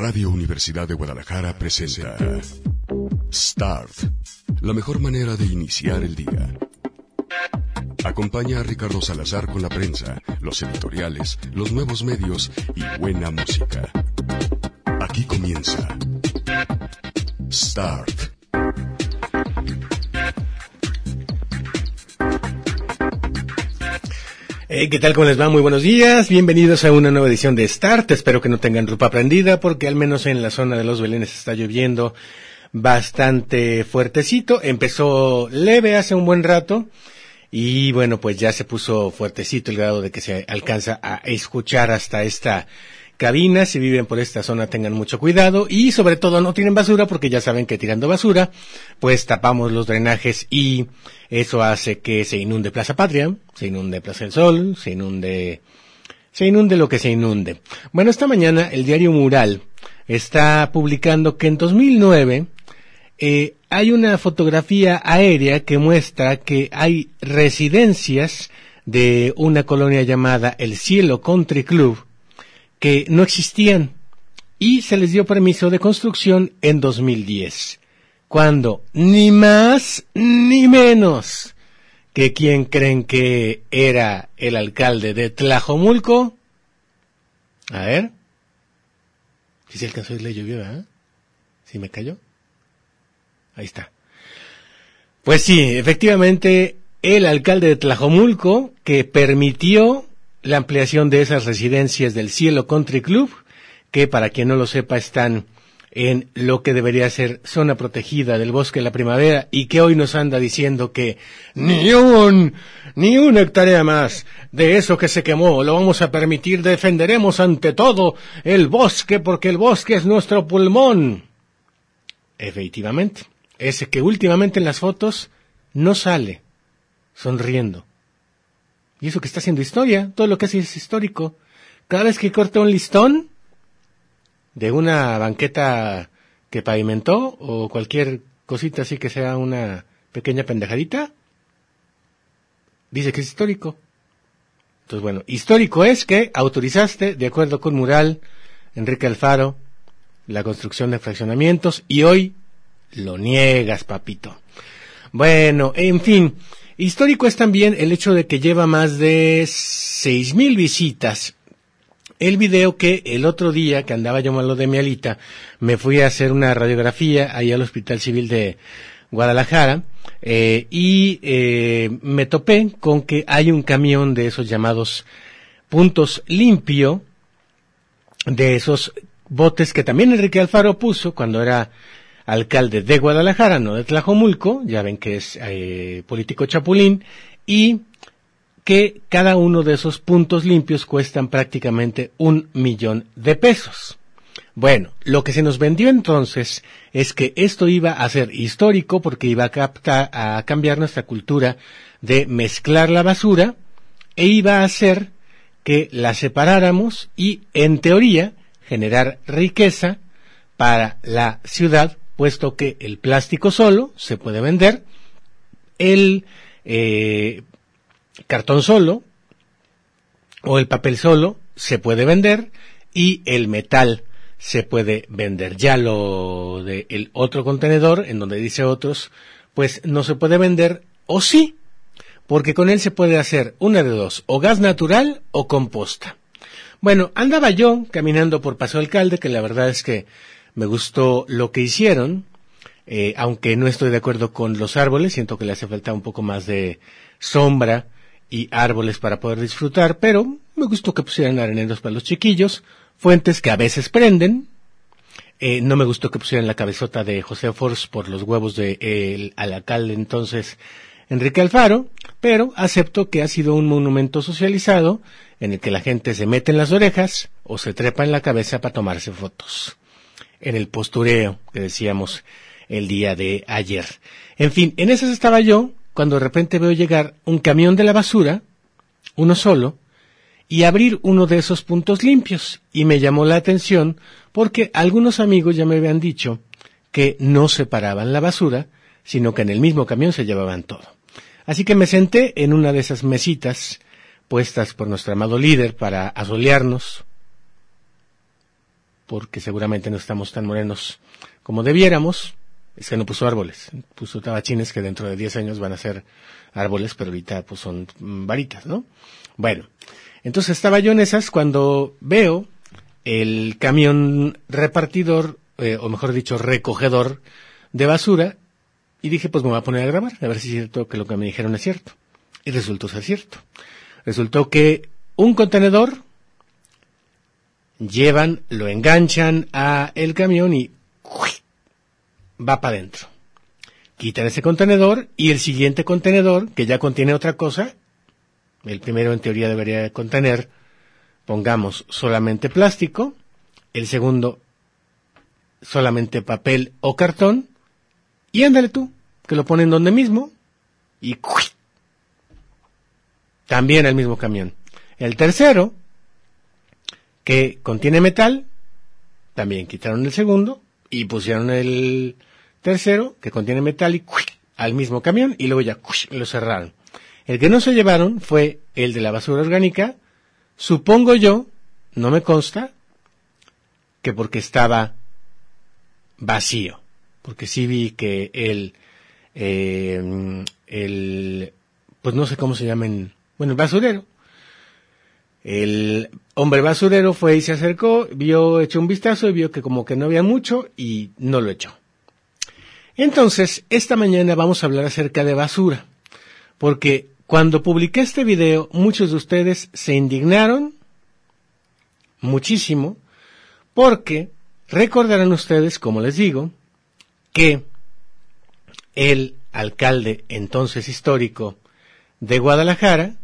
Radio Universidad de Guadalajara presenta Start, la mejor manera de iniciar el día. Acompaña a Ricardo Salazar con la prensa, los editoriales, los nuevos medios y buena música. Aquí comienza Start. ¿Qué tal? ¿Cómo les va? Muy buenos días. Bienvenidos a una nueva edición de Start. Espero que no tengan ropa prendida porque al menos en la zona de los Belénes está lloviendo bastante fuertecito. Empezó leve hace un buen rato y bueno, pues ya se puso fuertecito el grado de que se alcanza a escuchar hasta esta cabina. Si viven por esta zona tengan mucho cuidado y sobre todo no tienen basura porque ya saben que tirando basura pues tapamos los drenajes y eso hace que se inunde Plaza Patria, se inunde Plaza del Sol, se inunde se inunde lo que se inunde. Bueno, esta mañana el diario Mural está publicando que en 2009 eh, hay una fotografía aérea que muestra que hay residencias de una colonia llamada El Cielo Country Club que no existían y se les dio permiso de construcción en 2010, cuando ni más ni menos que quien creen que era el alcalde de Tlajomulco. A ver. Si se alcanzó la lluvia, ¿eh? ¿Si me cayó? Ahí está. Pues sí, efectivamente, el alcalde de Tlajomulco que permitió la ampliación de esas residencias del Cielo Country Club, que para quien no lo sepa están en lo que debería ser zona protegida del bosque de la primavera y que hoy nos anda diciendo que ni un, ni una hectárea más de eso que se quemó lo vamos a permitir, defenderemos ante todo el bosque porque el bosque es nuestro pulmón. Efectivamente, ese que últimamente en las fotos no sale sonriendo. Y eso que está haciendo historia, todo lo que hace es histórico. Cada vez que corta un listón de una banqueta que pavimentó o cualquier cosita así que sea una pequeña pendejadita, dice que es histórico. Entonces, bueno, histórico es que autorizaste, de acuerdo con Mural, Enrique Alfaro, la construcción de fraccionamientos y hoy lo niegas, papito. Bueno, en fin, Histórico es también el hecho de que lleva más de seis mil visitas. El video que el otro día, que andaba yo malo de mi alita, me fui a hacer una radiografía ahí al Hospital Civil de Guadalajara, eh, y eh, me topé con que hay un camión de esos llamados puntos limpio, de esos botes que también Enrique Alfaro puso cuando era alcalde de Guadalajara, no de Tlajomulco, ya ven que es eh, político chapulín, y que cada uno de esos puntos limpios cuestan prácticamente un millón de pesos. Bueno, lo que se nos vendió entonces es que esto iba a ser histórico porque iba a, a cambiar nuestra cultura de mezclar la basura e iba a hacer que la separáramos y, en teoría, generar riqueza para la ciudad puesto que el plástico solo se puede vender, el eh, cartón solo o el papel solo se puede vender y el metal se puede vender. Ya lo del el otro contenedor, en donde dice otros, pues no se puede vender o sí, porque con él se puede hacer una de dos, o gas natural o composta. Bueno, andaba yo caminando por Paso Alcalde, que la verdad es que me gustó lo que hicieron, eh, aunque no estoy de acuerdo con los árboles, siento que le hace falta un poco más de sombra y árboles para poder disfrutar, pero me gustó que pusieran areneros para los chiquillos, fuentes que a veces prenden, eh, no me gustó que pusieran la cabezota de José Force por los huevos de el, al alcalde entonces Enrique Alfaro, pero acepto que ha sido un monumento socializado en el que la gente se mete en las orejas o se trepa en la cabeza para tomarse fotos en el postureo que decíamos el día de ayer. En fin, en esas estaba yo cuando de repente veo llegar un camión de la basura, uno solo, y abrir uno de esos puntos limpios. Y me llamó la atención porque algunos amigos ya me habían dicho que no separaban la basura, sino que en el mismo camión se llevaban todo. Así que me senté en una de esas mesitas puestas por nuestro amado líder para asolearnos, porque seguramente no estamos tan morenos como debiéramos, es que no puso árboles, puso tabachines que dentro de 10 años van a ser árboles, pero ahorita pues son varitas, ¿no? Bueno, entonces estaba yo en esas cuando veo el camión repartidor, eh, o mejor dicho, recogedor de basura, y dije, pues me voy a poner a grabar, a ver si es cierto que lo que me dijeron es cierto. Y resultó ser cierto. Resultó que un contenedor llevan, lo enganchan a el camión y va para adentro. Quitan ese contenedor y el siguiente contenedor, que ya contiene otra cosa, el primero en teoría debería contener, pongamos, solamente plástico, el segundo solamente papel o cartón, y ándale tú, que lo ponen donde mismo, y también el mismo camión. El tercero, que contiene metal, también quitaron el segundo y pusieron el tercero, que contiene metal, y al mismo camión, y luego ya lo cerraron. El que no se llevaron fue el de la basura orgánica, supongo yo, no me consta, que porque estaba vacío, porque sí vi que el, eh, el, pues no sé cómo se llaman, bueno, el basurero, el hombre basurero fue y se acercó, vio, echó un vistazo y vio que como que no había mucho y no lo echó. Entonces, esta mañana vamos a hablar acerca de basura, porque cuando publiqué este video, muchos de ustedes se indignaron muchísimo, porque recordarán ustedes, como les digo, que el alcalde entonces histórico de Guadalajara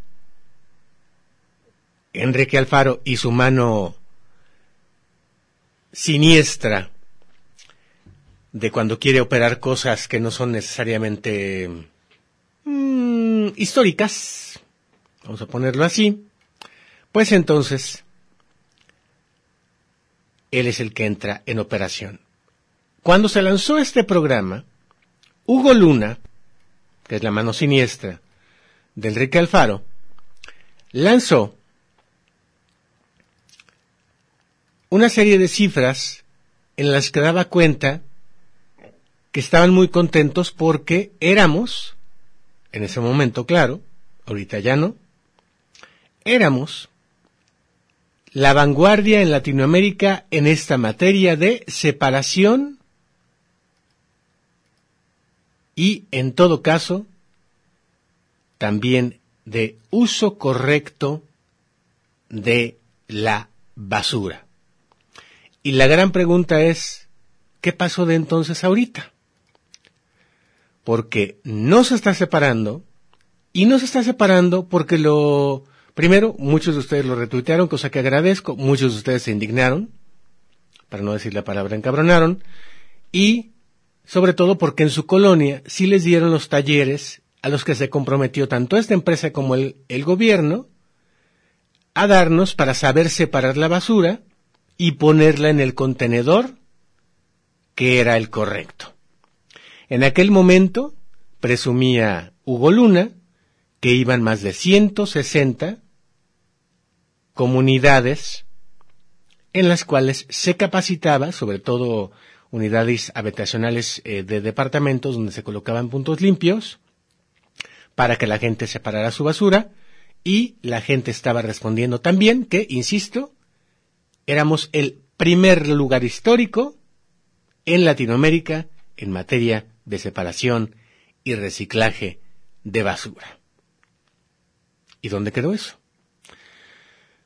Enrique Alfaro y su mano siniestra de cuando quiere operar cosas que no son necesariamente mm, históricas, vamos a ponerlo así, pues entonces él es el que entra en operación. Cuando se lanzó este programa, Hugo Luna, que es la mano siniestra de Enrique Alfaro, lanzó una serie de cifras en las que daba cuenta que estaban muy contentos porque éramos, en ese momento claro, ahorita ya no, éramos la vanguardia en Latinoamérica en esta materia de separación y, en todo caso, también de uso correcto de la basura. Y la gran pregunta es, ¿qué pasó de entonces ahorita? Porque no se está separando, y no se está separando porque lo, primero, muchos de ustedes lo retuitearon, cosa que agradezco, muchos de ustedes se indignaron, para no decir la palabra encabronaron, y sobre todo porque en su colonia sí les dieron los talleres a los que se comprometió tanto esta empresa como el, el gobierno a darnos para saber separar la basura y ponerla en el contenedor que era el correcto. En aquel momento presumía Hugo Luna que iban más de 160 comunidades en las cuales se capacitaba, sobre todo unidades habitacionales eh, de departamentos donde se colocaban puntos limpios, para que la gente separara su basura, y la gente estaba respondiendo también que, insisto, éramos el primer lugar histórico en Latinoamérica en materia de separación y reciclaje de basura. ¿Y dónde quedó eso?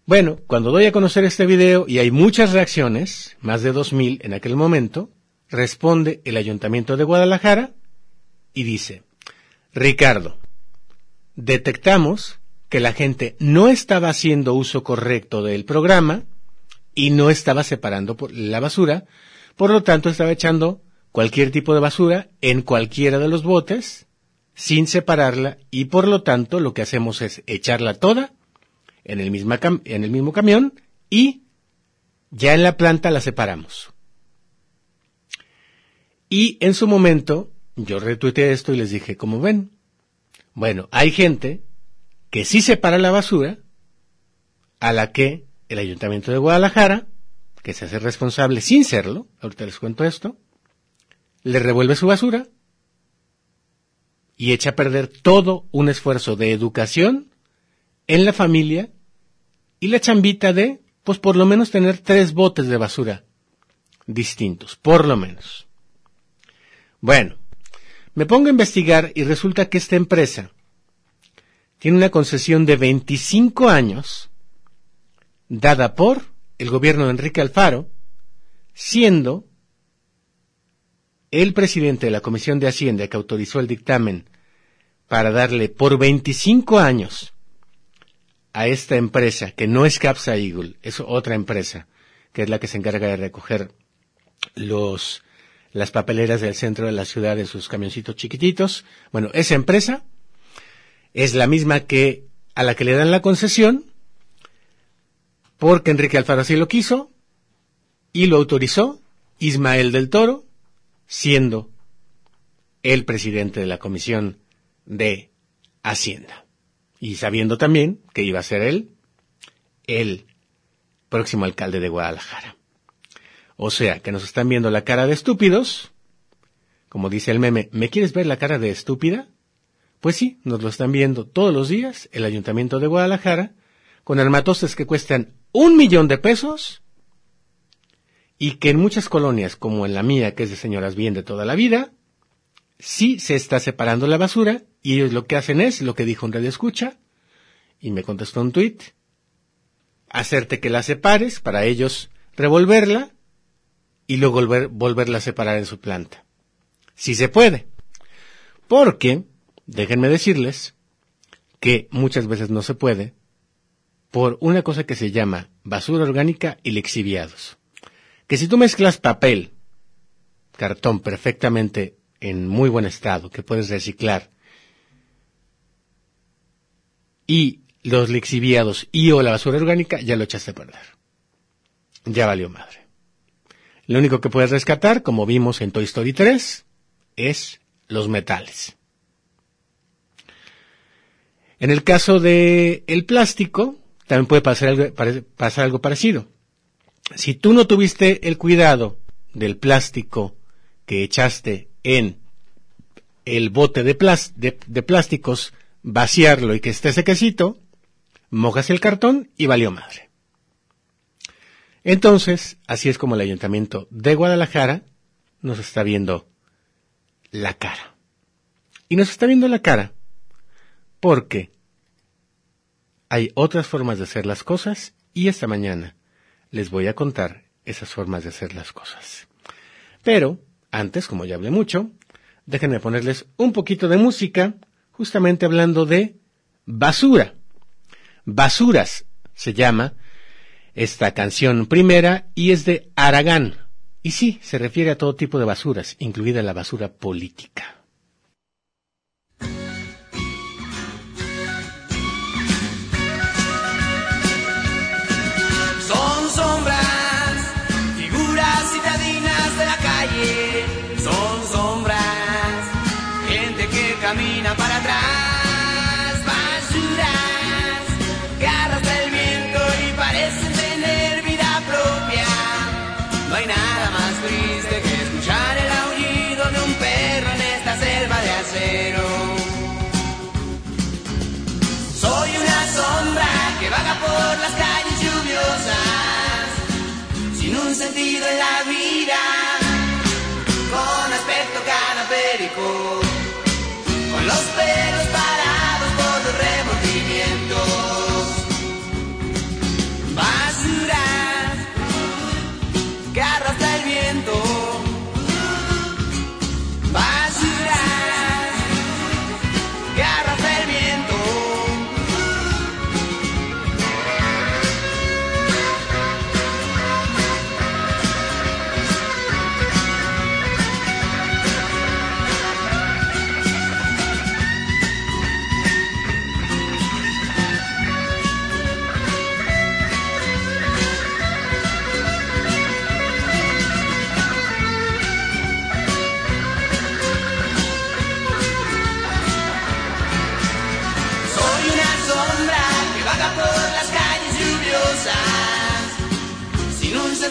Bueno, cuando doy a conocer este video y hay muchas reacciones, más de dos mil en aquel momento, responde el Ayuntamiento de Guadalajara y dice, Ricardo, detectamos que la gente no estaba haciendo uso correcto del programa, y no estaba separando la basura, por lo tanto estaba echando cualquier tipo de basura en cualquiera de los botes sin separarla y por lo tanto lo que hacemos es echarla toda en el, en el mismo camión y ya en la planta la separamos. Y en su momento yo retuiteé esto y les dije, como ven, bueno, hay gente que sí separa la basura a la que el Ayuntamiento de Guadalajara que se hace responsable sin serlo, ahorita les cuento esto, le revuelve su basura y echa a perder todo un esfuerzo de educación en la familia y la chambita de, pues por lo menos tener tres botes de basura distintos, por lo menos. Bueno, me pongo a investigar y resulta que esta empresa tiene una concesión de 25 años dada por el gobierno de Enrique Alfaro, siendo el presidente de la Comisión de Hacienda que autorizó el dictamen para darle por 25 años a esta empresa, que no es Capsa Eagle, es otra empresa, que es la que se encarga de recoger los, las papeleras del centro de la ciudad en sus camioncitos chiquititos. Bueno, esa empresa es la misma que a la que le dan la concesión, porque Enrique Alfaro así lo quiso y lo autorizó Ismael del Toro, siendo el presidente de la Comisión de Hacienda. Y sabiendo también que iba a ser él el próximo alcalde de Guadalajara. O sea, que nos están viendo la cara de estúpidos. Como dice el meme, ¿me quieres ver la cara de estúpida? Pues sí, nos lo están viendo todos los días el Ayuntamiento de Guadalajara, con armatostes que cuestan un millón de pesos y que en muchas colonias, como en la mía, que es de señoras bien de toda la vida, sí se está separando la basura y ellos lo que hacen es lo que dijo un radio escucha y me contestó un tuit, hacerte que la separes para ellos revolverla y luego volver, volverla a separar en su planta. Si se puede. Porque, déjenme decirles, que muchas veces no se puede por una cosa que se llama basura orgánica y lixiviados. Que si tú mezclas papel, cartón perfectamente en muy buen estado, que puedes reciclar, y los lixiviados y o la basura orgánica, ya lo echaste a perder. Ya valió madre. Lo único que puedes rescatar, como vimos en Toy Story 3, es los metales. En el caso de el plástico, también puede pasar algo, parecido. Si tú no tuviste el cuidado del plástico que echaste en el bote de, de plásticos, vaciarlo y que esté sequecito, mojas el cartón y valió madre. Entonces, así es como el ayuntamiento de Guadalajara nos está viendo la cara. Y nos está viendo la cara porque hay otras formas de hacer las cosas y esta mañana les voy a contar esas formas de hacer las cosas. Pero, antes, como ya hablé mucho, déjenme ponerles un poquito de música, justamente hablando de basura. Basuras se llama esta canción primera y es de Aragán. Y sí, se refiere a todo tipo de basuras, incluida la basura política. Sentido en la vida, con aspecto cadavérico, con los pelos parados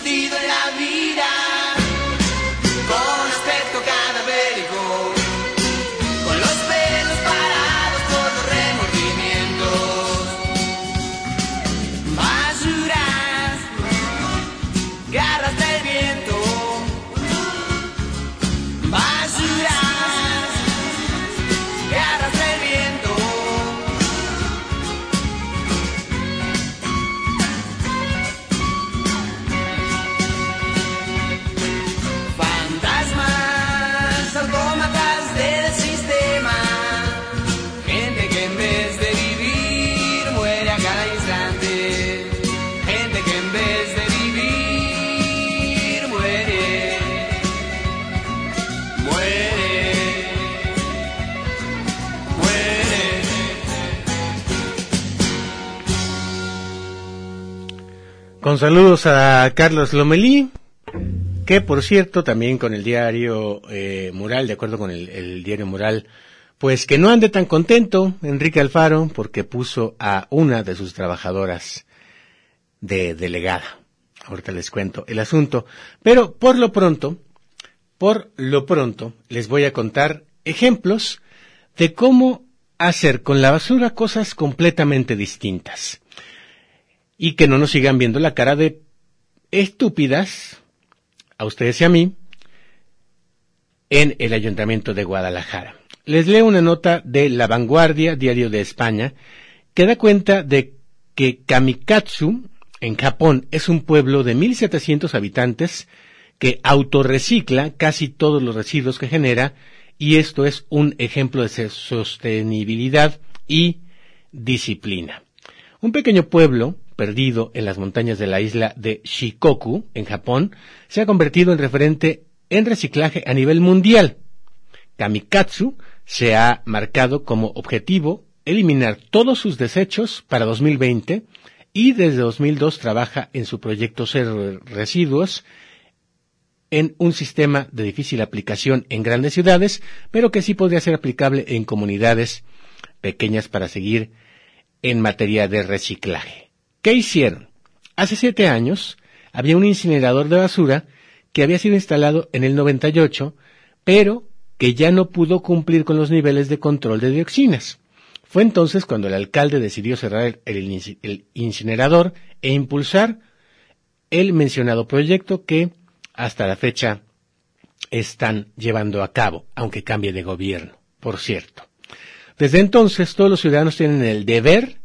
en la vida, Con saludos a Carlos Lomelí, que por cierto también con el diario eh, Mural, de acuerdo con el, el diario Mural, pues que no ande tan contento Enrique Alfaro porque puso a una de sus trabajadoras de delegada. Ahorita les cuento el asunto. Pero por lo pronto, por lo pronto, les voy a contar ejemplos de cómo hacer con la basura cosas completamente distintas. Y que no nos sigan viendo la cara de estúpidas, a ustedes y a mí, en el Ayuntamiento de Guadalajara. Les leo una nota de La Vanguardia, diario de España, que da cuenta de que Kamikatsu, en Japón, es un pueblo de 1.700 habitantes que autorrecicla casi todos los residuos que genera y esto es un ejemplo de sostenibilidad y disciplina. Un pequeño pueblo perdido en las montañas de la isla de Shikoku, en Japón, se ha convertido en referente en reciclaje a nivel mundial. Kamikatsu se ha marcado como objetivo eliminar todos sus desechos para 2020 y desde 2002 trabaja en su proyecto Cero Residuos en un sistema de difícil aplicación en grandes ciudades, pero que sí podría ser aplicable en comunidades pequeñas para seguir en materia de reciclaje. ¿Qué hicieron? Hace siete años había un incinerador de basura que había sido instalado en el 98, pero que ya no pudo cumplir con los niveles de control de dioxinas. Fue entonces cuando el alcalde decidió cerrar el, incinerador e impulsar el mencionado proyecto que hasta la fecha están llevando a cabo, aunque cambie de gobierno, por cierto. Desde entonces todos los ciudadanos tienen el deber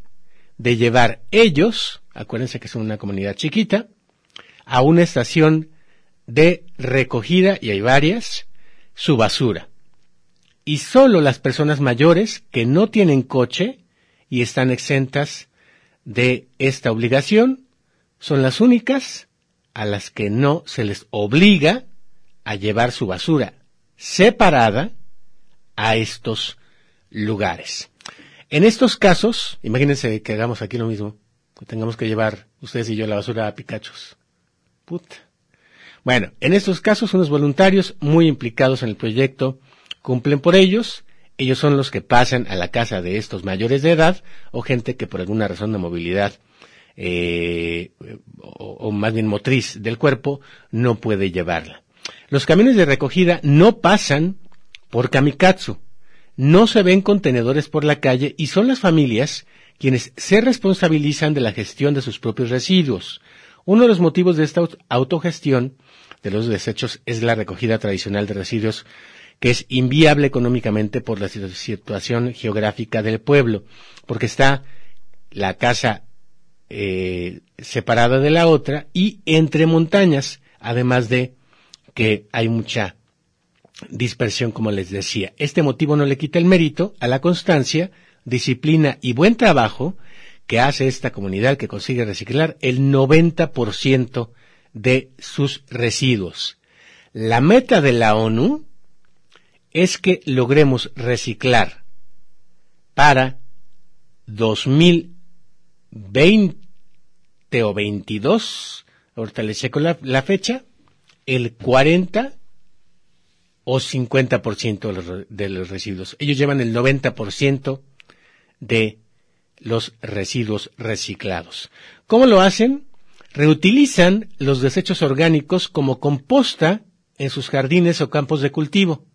de llevar ellos, acuérdense que son una comunidad chiquita, a una estación de recogida, y hay varias, su basura. Y solo las personas mayores que no tienen coche y están exentas de esta obligación son las únicas a las que no se les obliga a llevar su basura separada a estos lugares. En estos casos, imagínense que hagamos aquí lo mismo, que tengamos que llevar ustedes y yo la basura a Picachos. Puta. Bueno, en estos casos unos voluntarios muy implicados en el proyecto cumplen por ellos, ellos son los que pasan a la casa de estos mayores de edad o gente que por alguna razón de movilidad eh, o, más bien motriz del cuerpo no puede llevarla. Los camiones de recogida no pasan por kamikatsu, no se ven contenedores por la calle y son las familias quienes se responsabilizan de la gestión de sus propios residuos. Uno de los motivos de esta autogestión de los desechos es la recogida tradicional de residuos que es inviable económicamente por la situación geográfica del pueblo, porque está la casa eh, separada de la otra y entre montañas, además de que hay mucha dispersión, como les decía. Este motivo no le quita el mérito a la constancia, disciplina y buen trabajo que hace esta comunidad que consigue reciclar el 90% de sus residuos. La meta de la ONU es que logremos reciclar para 2020 o 22, ahorita les checo la, la fecha, el 40 o 50% de los, de los residuos. Ellos llevan el 90% de los residuos reciclados. ¿Cómo lo hacen? reutilizan los desechos orgánicos como composta en sus jardines o campos de cultivo.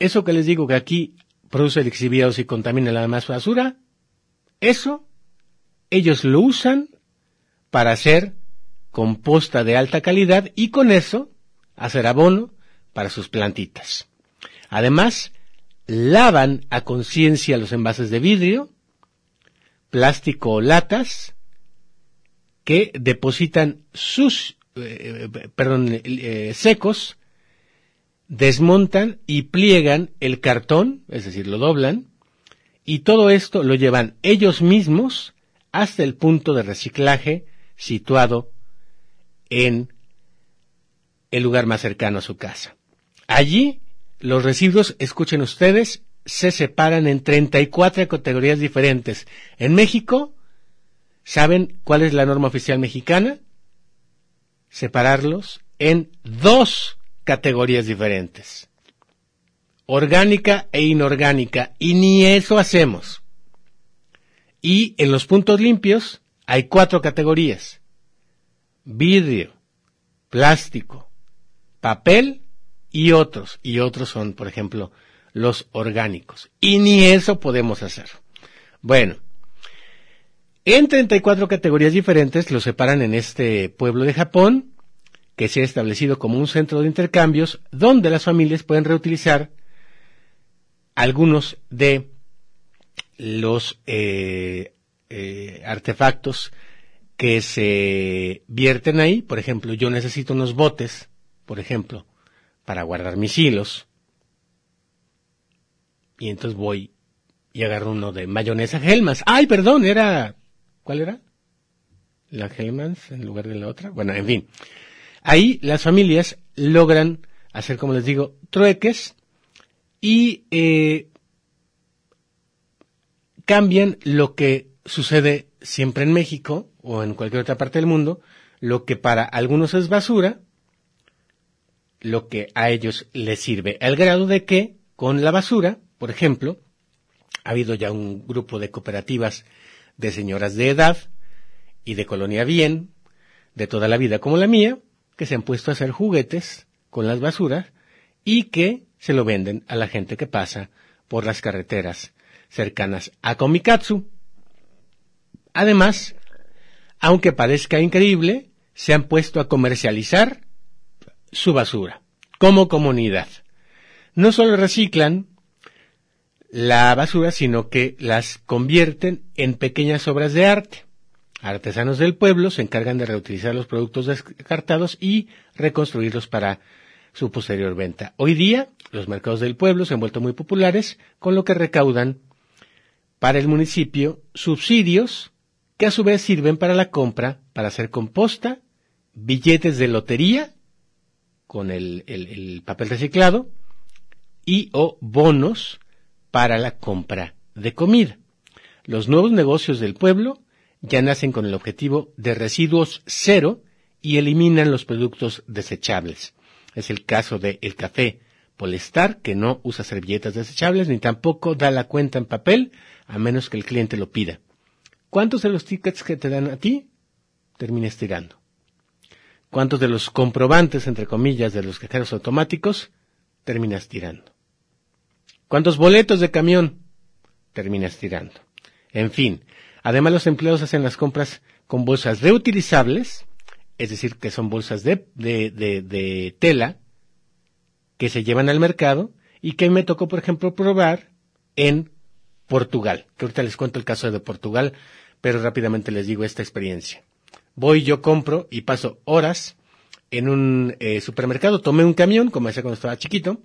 Eso que les digo que aquí produce lixiviados y contamina la demás basura, eso ellos lo usan para hacer composta de alta calidad y con eso hacer abono para sus plantitas. Además, lavan a conciencia los envases de vidrio, plástico o latas que depositan sus, eh, perdón, eh, secos, desmontan y pliegan el cartón, es decir, lo doblan, y todo esto lo llevan ellos mismos hasta el punto de reciclaje situado en el lugar más cercano a su casa. Allí, los residuos, escuchen ustedes, se separan en 34 categorías diferentes. En México, ¿saben cuál es la norma oficial mexicana? Separarlos en dos categorías diferentes. Orgánica e inorgánica. Y ni eso hacemos. Y en los puntos limpios hay cuatro categorías. Vidrio, plástico, papel y otros. Y otros son, por ejemplo, los orgánicos. Y ni eso podemos hacer. Bueno, en 34 categorías diferentes los separan en este pueblo de Japón, que se ha establecido como un centro de intercambios donde las familias pueden reutilizar algunos de los eh, eh, artefactos que se vierten ahí. Por ejemplo, yo necesito unos botes, por ejemplo, para guardar mis hilos. Y entonces voy y agarro uno de mayonesa Hellmann's. Ay, perdón, era... ¿Cuál era? La Hellmann's en lugar de la otra. Bueno, en fin. Ahí las familias logran hacer, como les digo, trueques y eh, cambian lo que sucede siempre en México o en cualquier otra parte del mundo, lo que para algunos es basura, lo que a ellos les sirve, al grado de que con la basura, por ejemplo, ha habido ya un grupo de cooperativas de señoras de edad y de colonia bien, de toda la vida como la mía, que se han puesto a hacer juguetes con las basuras y que se lo venden a la gente que pasa por las carreteras cercanas a Komikatsu. Además, aunque parezca increíble, se han puesto a comercializar su basura como comunidad. No solo reciclan la basura, sino que las convierten en pequeñas obras de arte. Artesanos del pueblo se encargan de reutilizar los productos descartados y reconstruirlos para su posterior venta. Hoy día, los mercados del pueblo se han vuelto muy populares, con lo que recaudan para el municipio subsidios que a su vez sirven para la compra, para hacer composta, billetes de lotería con el, el papel reciclado y o bonos para la compra de comida. Los nuevos negocios del pueblo ya nacen con el objetivo de residuos cero y eliminan los productos desechables. Es el caso de el café Polestar, que no usa servilletas desechables ni tampoco da la cuenta en papel, a menos que el cliente lo pida. ¿Cuántos de los tickets que te dan a ti terminas tirando? ¿Cuántos de los comprobantes, entre comillas, de los cajeros automáticos terminas tirando? ¿Cuántos boletos de camión terminas tirando? En fin, además los empleados hacen las compras con bolsas reutilizables, es decir, que son bolsas de, de, de, de tela, que se llevan al mercado y que me tocó, por ejemplo, probar en Portugal, que ahorita les cuento el caso de Portugal, pero rápidamente les digo esta experiencia. Voy, yo compro y paso horas en un eh, supermercado, tomé un camión, como decía cuando estaba chiquito,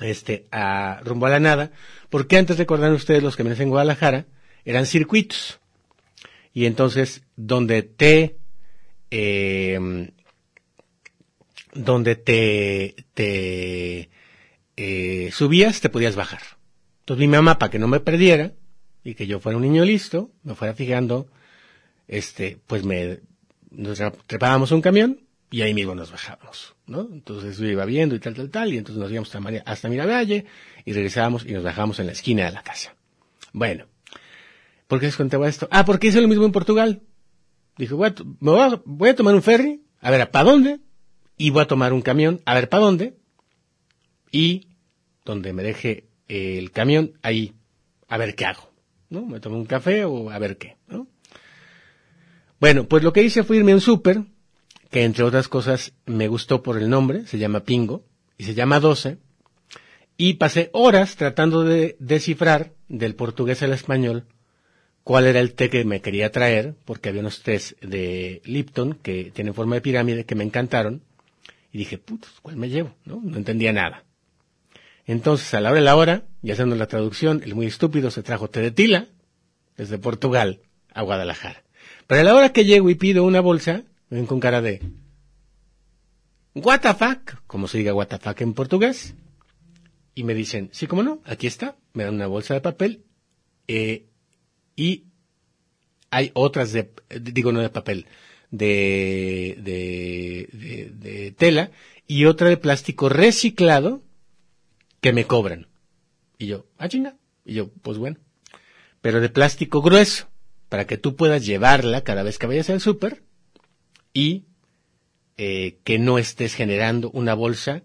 este, a rumbo a la nada, porque antes recordarán ustedes los camiones en Guadalajara, eran circuitos. Y entonces, donde te eh, donde te, te eh, subías, te podías bajar. Entonces mi mamá, para que no me perdiera y que yo fuera un niño listo, me fuera fijando, este, pues me, nos trepábamos un camión y ahí mismo nos bajábamos, ¿no? Entonces yo iba viendo y tal, tal, tal, y entonces nos íbamos hasta, Miravalle y regresábamos y nos bajábamos en la esquina de la casa. Bueno, ¿por qué les contaba esto? Ah, porque hice lo mismo en Portugal. Dije, voy a, me voy a, tomar un ferry, a ver, ¿para dónde? Y voy a tomar un camión, a ver, ¿para dónde? Y donde me deje el camión, ahí, a ver qué hago, ¿no? Me tomo un café o a ver qué, ¿no? Bueno, pues lo que hice fue irme a un súper, que entre otras cosas me gustó por el nombre, se llama Pingo, y se llama 12, y pasé horas tratando de descifrar del portugués al español cuál era el té que me quería traer, porque había unos tés de Lipton que tienen forma de pirámide que me encantaron, y dije, putos, ¿cuál me llevo? ¿No? no entendía nada. Entonces, a la hora de la hora, y haciendo la traducción, el muy estúpido se trajo té de tila, desde Portugal a Guadalajara. Pero a la hora que llego y pido una bolsa, me ven con cara de, what the fuck, como se diga what the fuck en portugués, y me dicen, sí, cómo no, aquí está, me dan una bolsa de papel, eh, y hay otras de, digo no de papel, de, de, de, de tela, y otra de plástico reciclado que me cobran. Y yo, ah, chinga. Y yo, pues bueno. Pero de plástico grueso, para que tú puedas llevarla cada vez que vayas al súper y eh, que no estés generando una bolsa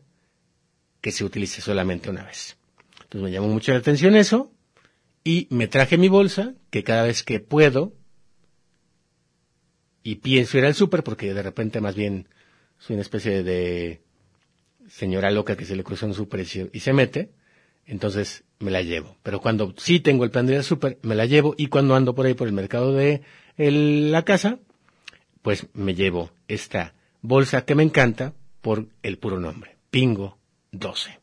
que se utilice solamente una vez. Entonces me llamó mucho la atención eso y me traje mi bolsa que cada vez que puedo y pienso ir al súper porque de repente más bien soy una especie de señora loca que se le cruza un súper y se- y se mete, entonces me la llevo. Pero cuando sí tengo el plan de ir al me la llevo y cuando ando por ahí por el mercado de la casa, pues me llevo esta bolsa que me encanta por el puro nombre, Pingo 12.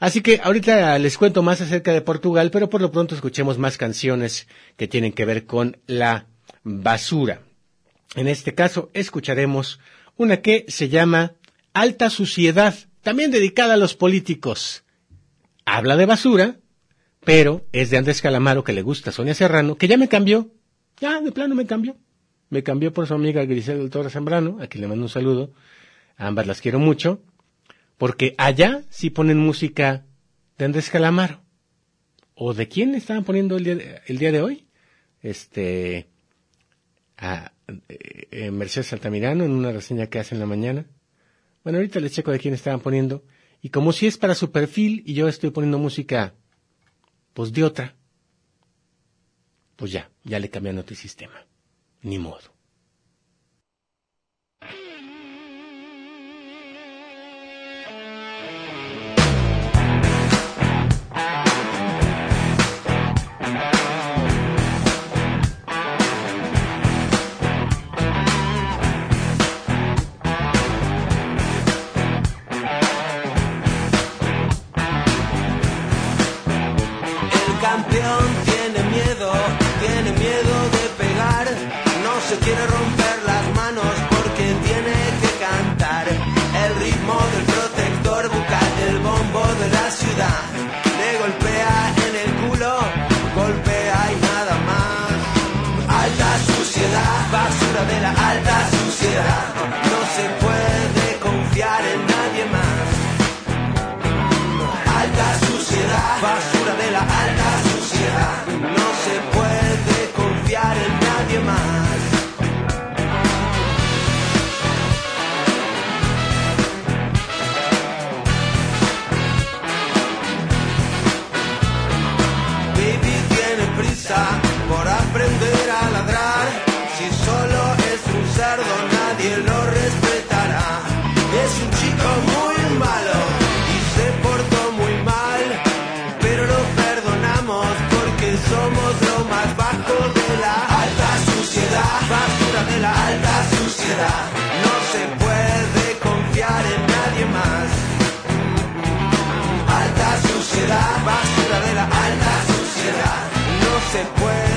Así que ahorita les cuento más acerca de Portugal, pero por lo pronto escuchemos más canciones que tienen que ver con la basura. En este caso escucharemos una que se llama Alta Suciedad, también dedicada a los políticos. Habla de basura, pero es de Andrés Calamaro que le gusta Sonia Serrano, que ya me cambió. Ya, de plano me cambió. Me cambió por su amiga Grisel del Torre Zambrano, a quien le mando un saludo. Ambas las quiero mucho. Porque allá sí ponen música de Andrés Calamaro. ¿O de quién estaban poniendo el día de, el día de hoy? Este, a eh, eh, Mercedes Altamirano en una reseña que hace en la mañana. Bueno, ahorita les checo de quién estaban poniendo. Y como si es para su perfil y yo estoy poniendo música, pues de otra, pues ya, ya le cambian otro sistema. Ni modo. Se puede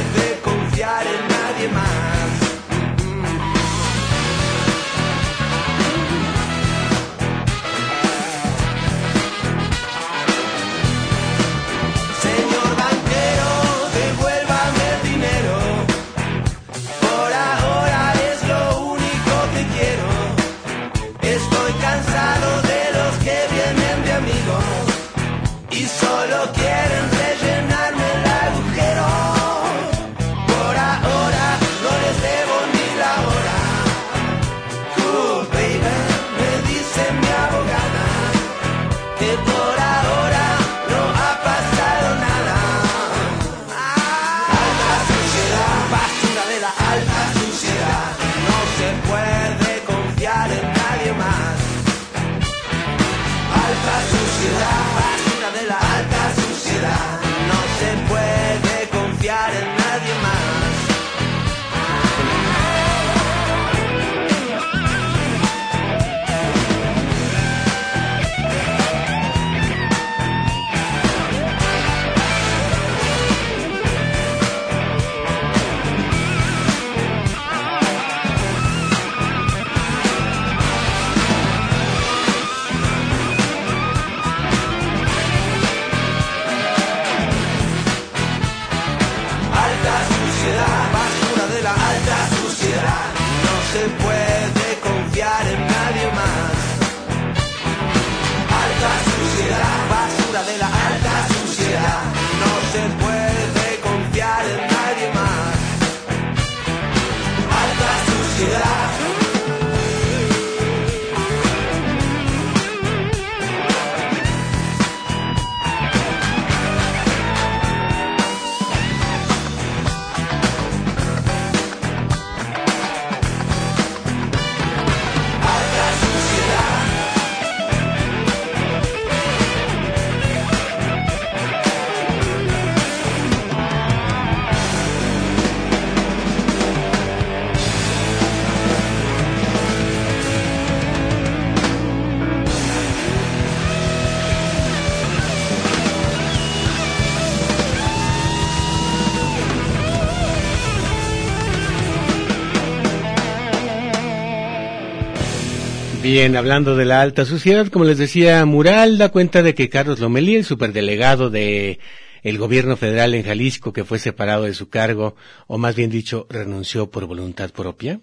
Bien, hablando de la alta sociedad, como les decía, Mural da cuenta de que Carlos Lomelí, el superdelegado de el gobierno federal en Jalisco, que fue separado de su cargo, o más bien dicho, renunció por voluntad propia,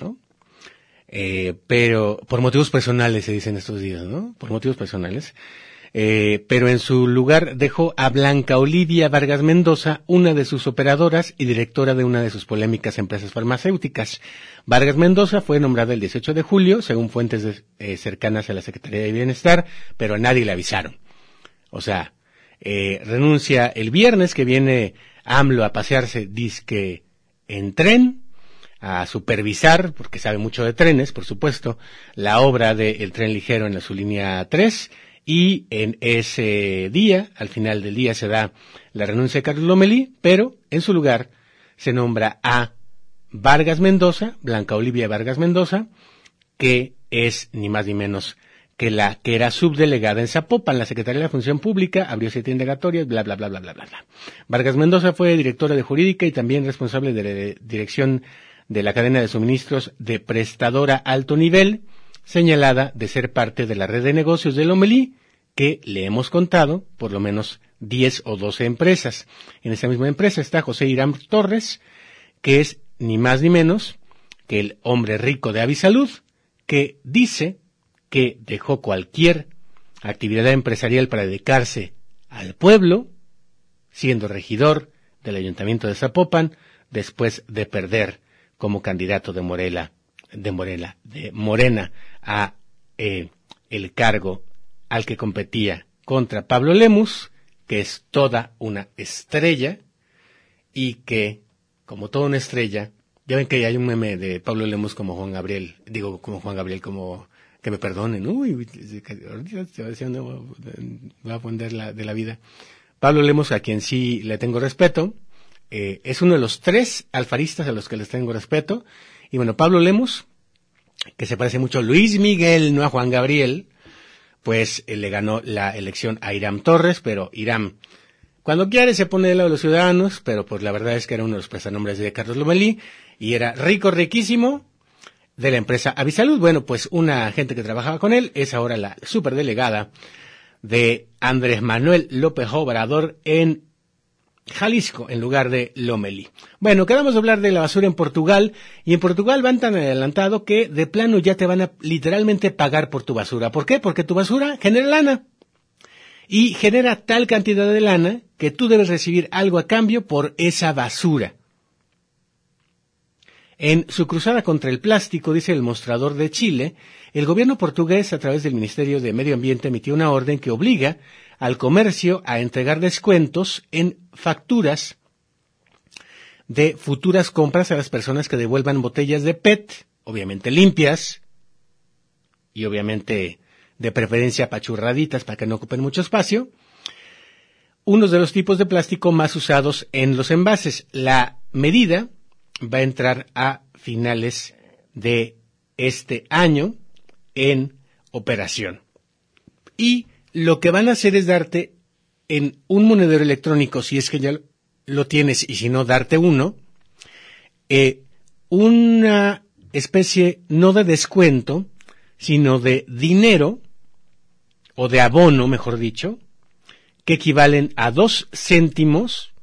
¿no? Eh, pero por motivos personales se dicen estos días, ¿no? Por motivos personales. Eh, pero en su lugar dejó a Blanca Olivia Vargas Mendoza, una de sus operadoras y directora de una de sus polémicas empresas farmacéuticas. Vargas Mendoza fue nombrada el 18 de julio, según fuentes de- eh, cercanas a la Secretaría de Bienestar, pero a nadie le avisaron. O sea, eh, renuncia el viernes que viene AMLO a pasearse disque en tren, a supervisar, porque sabe mucho de trenes, por supuesto, la obra del tren ligero en la su línea 3, y en ese día, al final del día, se da la renuncia de Carlos Lomelí, pero en su lugar se nombra a Vargas Mendoza, Blanca Olivia Vargas Mendoza, que es ni más ni menos que la que era subdelegada en Zapopan, la Secretaría de la Función Pública, abrió siete indagatorias, bla, bla, bla, bla, bla, bla, bla. Vargas Mendoza fue directora de jurídica y también responsable de la dirección de la cadena de suministros de prestadora alto nivel, señalada de ser parte de la red de negocios de Lomelí, que le hemos contado por lo menos 10 o 12 empresas. En esa misma empresa está José Irán Torres, que es ni más ni menos que el hombre rico de Avisalud, que dice que dejó cualquier actividad empresarial para dedicarse al pueblo, siendo regidor del ayuntamiento de Zapopan, después de perder como candidato de Morela, de Morela, de Morena a eh, el cargo al que competía contra Pablo Lemus, que es toda una estrella y que, como toda una estrella, ya ven que hay un meme de Pablo Lemus como Juan Gabriel, digo como Juan Gabriel, como que me perdonen, uy, va a poner la, de la vida. Pablo Lemos, a quien sí le tengo respeto, eh, es uno de los tres alfaristas a los que les tengo respeto. Y bueno, Pablo Lemos, que se parece mucho a Luis Miguel, no a Juan Gabriel, pues eh, le ganó la elección a Irán Torres, pero Irán, cuando quiere se pone del lado de los ciudadanos, pero pues la verdad es que era uno de los prestanombres de Carlos Lomelí, y era rico, riquísimo, de la empresa Avisalud. Bueno, pues una gente que trabajaba con él es ahora la superdelegada de Andrés Manuel López Obrador en Jalisco, en lugar de Lomelí. Bueno, quedamos de hablar de la basura en Portugal, y en Portugal van tan adelantado que de plano ya te van a literalmente pagar por tu basura. ¿Por qué? Porque tu basura genera lana. Y genera tal cantidad de lana que tú debes recibir algo a cambio por esa basura. En su cruzada contra el plástico, dice el mostrador de Chile, el gobierno portugués, a través del Ministerio de Medio Ambiente, emitió una orden que obliga al comercio a entregar descuentos en facturas de futuras compras a las personas que devuelvan botellas de PET, obviamente limpias y obviamente de preferencia apachurraditas para que no ocupen mucho espacio, unos de los tipos de plástico más usados en los envases. La medida va a entrar a finales de este año en operación. Y lo que van a hacer es darte en un monedero electrónico, si es que ya lo tienes y si no, darte uno, eh, una especie no de descuento, sino de dinero, o de abono, mejor dicho, que equivalen a dos céntimos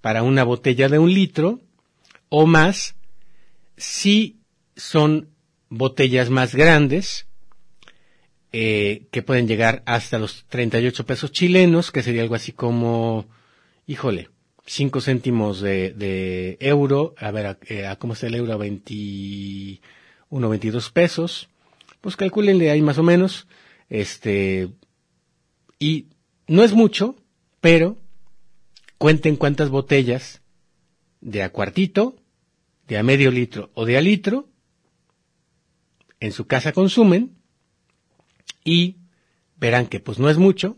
para una botella de un litro, o más si son botellas más grandes, eh, que pueden llegar hasta los 38 pesos chilenos, que sería algo así como, híjole, 5 céntimos de, de euro, a ver, a, eh, a cómo está el euro, a 21, 22 pesos, pues calcúlenle ahí más o menos, este, y no es mucho, pero cuenten cuántas botellas de a cuartito, de a medio litro o de a litro en su casa consumen y verán que pues no es mucho,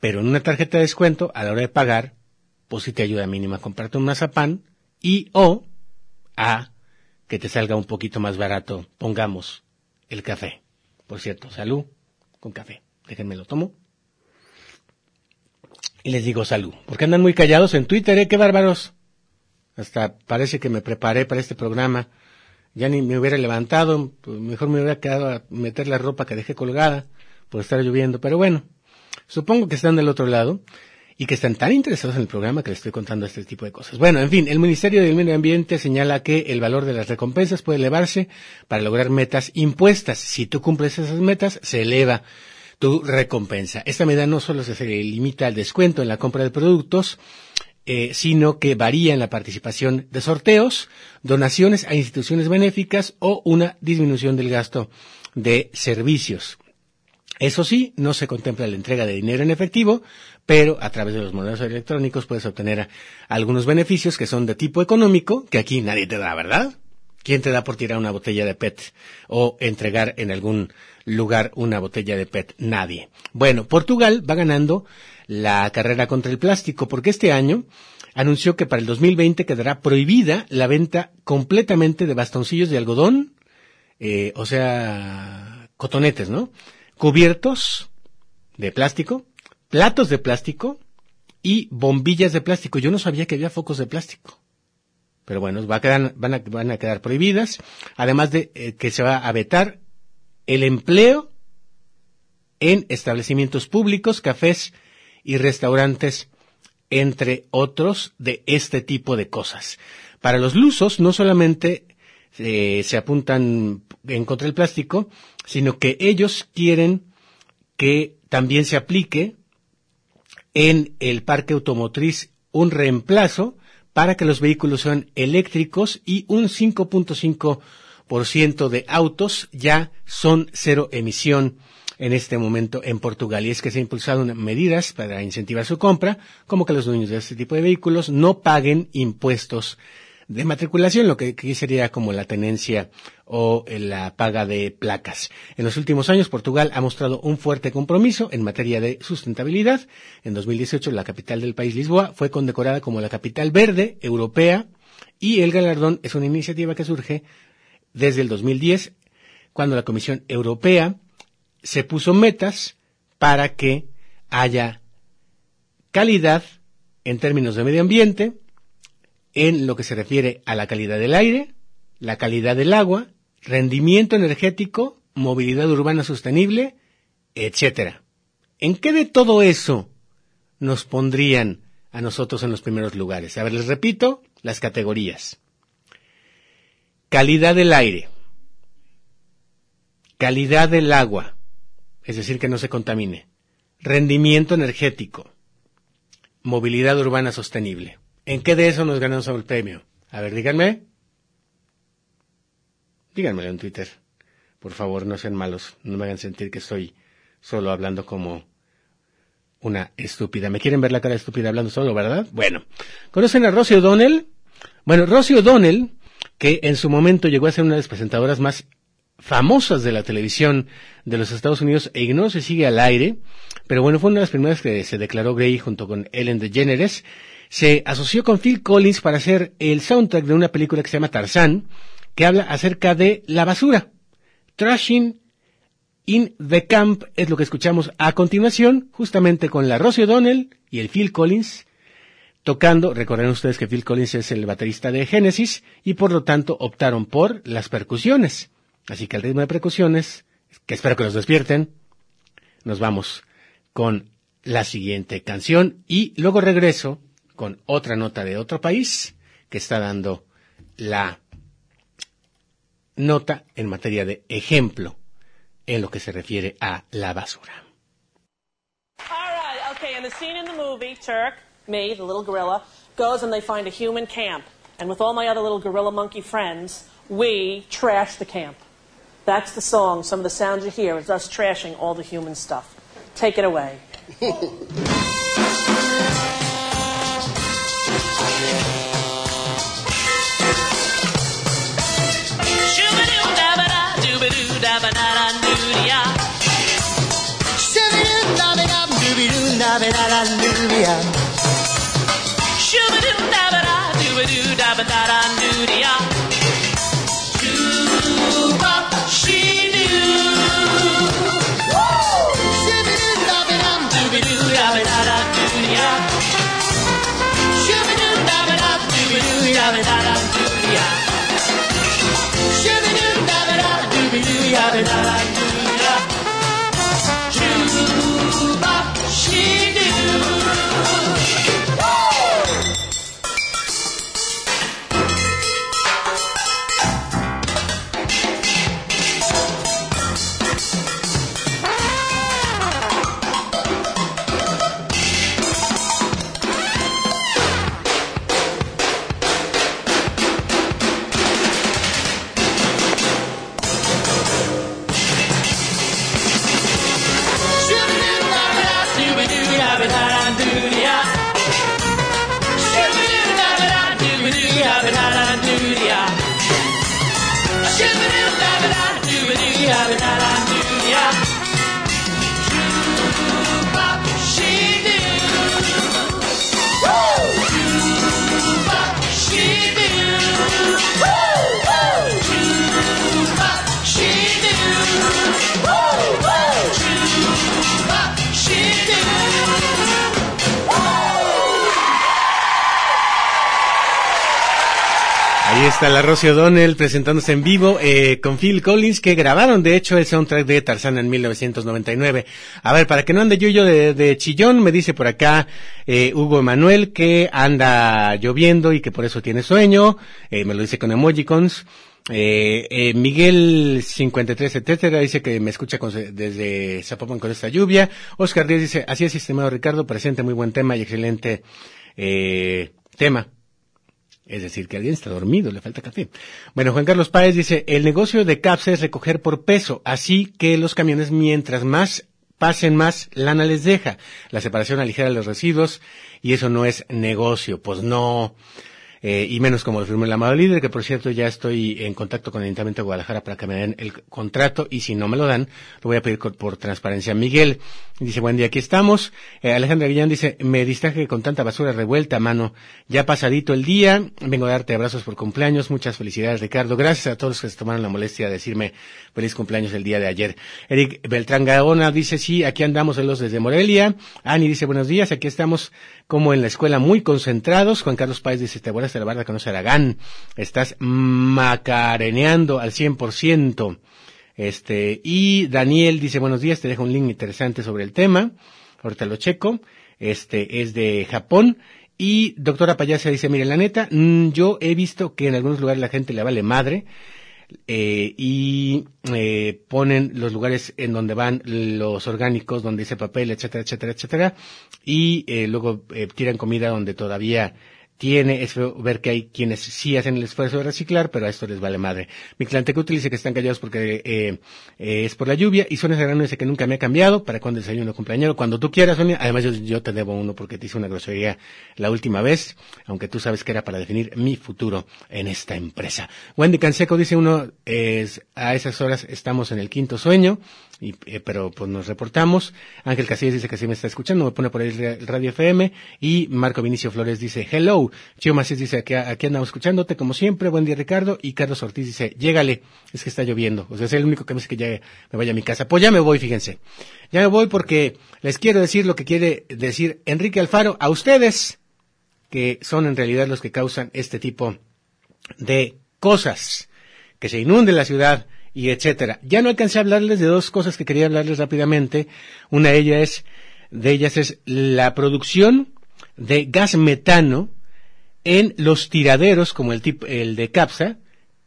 pero en una tarjeta de descuento a la hora de pagar, pues sí te ayuda mínima a comprarte un mazapán y o a que te salga un poquito más barato, pongamos, el café. Por cierto, salud con café. Déjenme lo tomo. Y les digo salud, porque andan muy callados en Twitter, ¿eh? ¡Qué bárbaros! Hasta parece que me preparé para este programa ya ni me hubiera levantado, pues mejor me hubiera quedado a meter la ropa que dejé colgada por estar lloviendo, pero bueno, supongo que están del otro lado y que están tan interesados en el programa que les estoy contando este tipo de cosas. Bueno, en fin, el Ministerio del Medio Ambiente señala que el valor de las recompensas puede elevarse para lograr metas impuestas. Si tú cumples esas metas, se eleva tu recompensa. Esta medida no solo se limita al descuento en la compra de productos, eh, sino que varía en la participación de sorteos, donaciones a instituciones benéficas o una disminución del gasto de servicios. Eso sí, no se contempla la entrega de dinero en efectivo, pero a través de los modelos electrónicos puedes obtener algunos beneficios que son de tipo económico, que aquí nadie te da, ¿verdad? ¿Quién te da por tirar una botella de PET o entregar en algún lugar una botella de PET? Nadie. Bueno, Portugal va ganando la carrera contra el plástico porque este año anunció que para el 2020 quedará prohibida la venta completamente de bastoncillos de algodón, eh, o sea, cotonetes, ¿no? Cubiertos de plástico, platos de plástico y bombillas de plástico. Yo no sabía que había focos de plástico. Pero bueno, va a quedar, van, a, quedar prohibidas, además de eh, que se va a vetar el empleo en establecimientos públicos, cafés y restaurantes, entre otros, de este tipo de cosas. Para los lusos, no solamente eh, se apuntan en contra del plástico, sino que ellos quieren que también se aplique en el parque automotriz un reemplazo para que los vehículos sean eléctricos y un 5.5% de autos ya son cero emisión en este momento en Portugal. Y es que se han impulsado medidas para incentivar su compra, como que los dueños de este tipo de vehículos no paguen impuestos de matriculación, lo que aquí sería como la tenencia o la paga de placas. En los últimos años, Portugal ha mostrado un fuerte compromiso en materia de sustentabilidad. En 2018, la capital del país, Lisboa, fue condecorada como la capital verde europea y el galardón es una iniciativa que surge desde el 2010, cuando la Comisión Europea se puso metas para que haya calidad en términos de medio ambiente, en lo que se refiere a la calidad del aire, la calidad del agua, rendimiento energético, movilidad urbana sostenible, etcétera. ¿En qué de todo eso nos pondrían a nosotros en los primeros lugares? A ver, les repito las categorías. Calidad del aire, calidad del agua, es decir, que no se contamine, rendimiento energético, movilidad urbana sostenible. ¿En qué de eso nos ganamos el premio? A ver, díganme. Díganmelo en Twitter. Por favor, no sean malos. No me hagan sentir que estoy solo hablando como una estúpida. ¿Me quieren ver la cara estúpida hablando solo, verdad? Bueno. ¿Conocen a Rosie O'Donnell? Bueno, Rosie O'Donnell, que en su momento llegó a ser una de las presentadoras más famosas de la televisión de los Estados Unidos e ignoro si sigue al aire, pero bueno, fue una de las primeras que se declaró gay junto con Ellen DeGeneres. Se asoció con Phil Collins para hacer el soundtrack de una película que se llama Tarzán, que habla acerca de la basura. Trashing in the Camp es lo que escuchamos a continuación, justamente con la Rosie O'Donnell y el Phil Collins tocando. Recuerden ustedes que Phil Collins es el baterista de Genesis y por lo tanto optaron por las percusiones. Así que al ritmo de percusiones, que espero que nos despierten, nos vamos con la siguiente canción y luego regreso con otra nota de otro país que está dando la nota en materia de ejemplo en lo que se refiere a la basura. Goes and they find a human camp. And with all my other little gorilla monkey friends, we trash the camp. That's the song. Some of the sounds you hear is us trashing all the human stuff. Take it away. Ahí está la Rosie O'Donnell presentándose en vivo eh, con Phil Collins, que grabaron de hecho el soundtrack de Tarzán en 1999. A ver, para que no ande yo yo de, de chillón, me dice por acá eh, Hugo Emanuel que anda lloviendo y que por eso tiene sueño. Eh, me lo dice con emojicons. Eh, eh, Miguel 53, etcétera, dice que me escucha con- desde Zapopan con esta lluvia. Oscar Díaz dice, así es, estimado Ricardo, presente muy buen tema y excelente eh, tema. Es decir, que alguien está dormido, le falta café. Bueno, Juan Carlos Páez dice, el negocio de CAPSA es recoger por peso, así que los camiones mientras más pasen más, lana les deja. La separación aligera los residuos y eso no es negocio, pues no. Eh, y menos como lo firmó el amado líder, que por cierto ya estoy en contacto con el Ayuntamiento de Guadalajara para que me den el contrato y si no me lo dan, lo voy a pedir por transparencia. Miguel dice, buen día, aquí estamos. Eh, Alejandra Guillán dice, me distraje con tanta basura revuelta, mano. Ya pasadito el día, vengo a darte abrazos por cumpleaños, muchas felicidades Ricardo. Gracias a todos los que se tomaron la molestia de decirme feliz cumpleaños el día de ayer. Eric Beltrán Gaona dice, sí, aquí andamos velos desde Morelia. Ani dice, buenos días, aquí estamos como en la escuela muy concentrados. Juan Carlos Páez dice, te acuerdas de la barra se Aragán. Estás macareneando al 100%. Este, y Daniel dice, buenos días, te dejo un link interesante sobre el tema. Ahorita lo checo. Este, es de Japón. Y doctora Payasa dice, mire, la neta, mm, yo he visto que en algunos lugares la gente le vale madre eh, y eh, ponen los lugares en donde van los orgánicos, donde dice papel, etcétera, etcétera, etcétera, y eh, luego eh, tiran comida donde todavía tiene, es ver que hay quienes sí hacen el esfuerzo de reciclar, pero a esto les vale madre. Mi cliente que están callados porque eh, eh, es por la lluvia, y Sonia Serrano dice que nunca me ha cambiado, para cuando desayuno cumpleañero, cuando tú quieras, Sonia, además yo, yo te debo uno porque te hice una grosería la última vez, aunque tú sabes que era para definir mi futuro en esta empresa. Wendy Canseco dice uno, es, a esas horas estamos en el quinto sueño, y, eh, pero pues nos reportamos. Ángel Casillas dice que sí me está escuchando, me pone por ahí el Radio FM. Y Marco Vinicio Flores dice, hello. Chio Macías dice, aquí, aquí andamos escuchándote como siempre, buen día Ricardo. Y Carlos Ortiz dice, llégale, es que está lloviendo. O sea, es el único que me dice que ya me vaya a mi casa. Pues ya me voy, fíjense. Ya me voy porque les quiero decir lo que quiere decir Enrique Alfaro a ustedes, que son en realidad los que causan este tipo de cosas. Que se inunde la ciudad, y etcétera. Ya no alcancé a hablarles de dos cosas que quería hablarles rápidamente. Una de ellas es, de ellas es la producción de gas metano en los tiraderos como el tipo, el de Capsa,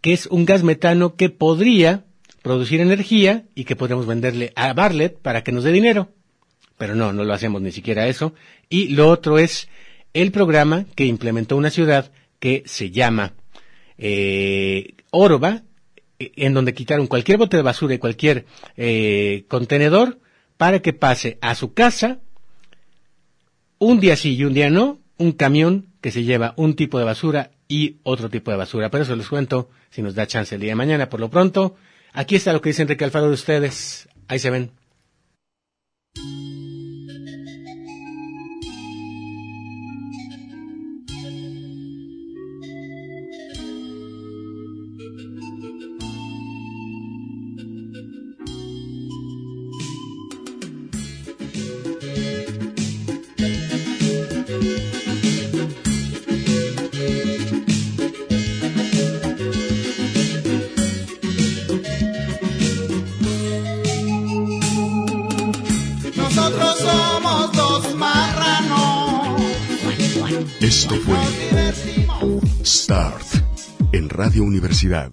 que es un gas metano que podría producir energía y que podríamos venderle a Barlet para que nos dé dinero. Pero no, no lo hacemos ni siquiera eso. Y lo otro es el programa que implementó una ciudad que se llama eh, Orba, en donde quitaron cualquier bote de basura y cualquier eh, contenedor para que pase a su casa un día sí y un día no, un camión que se lleva un tipo de basura y otro tipo de basura. Pero eso les cuento si nos da chance el día de mañana. Por lo pronto, aquí está lo que dice Enrique Alfaro de ustedes. Ahí se ven. Radio Universidad.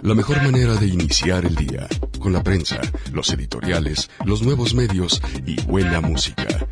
La mejor manera de iniciar el día, con la prensa, los editoriales, los nuevos medios y buena música.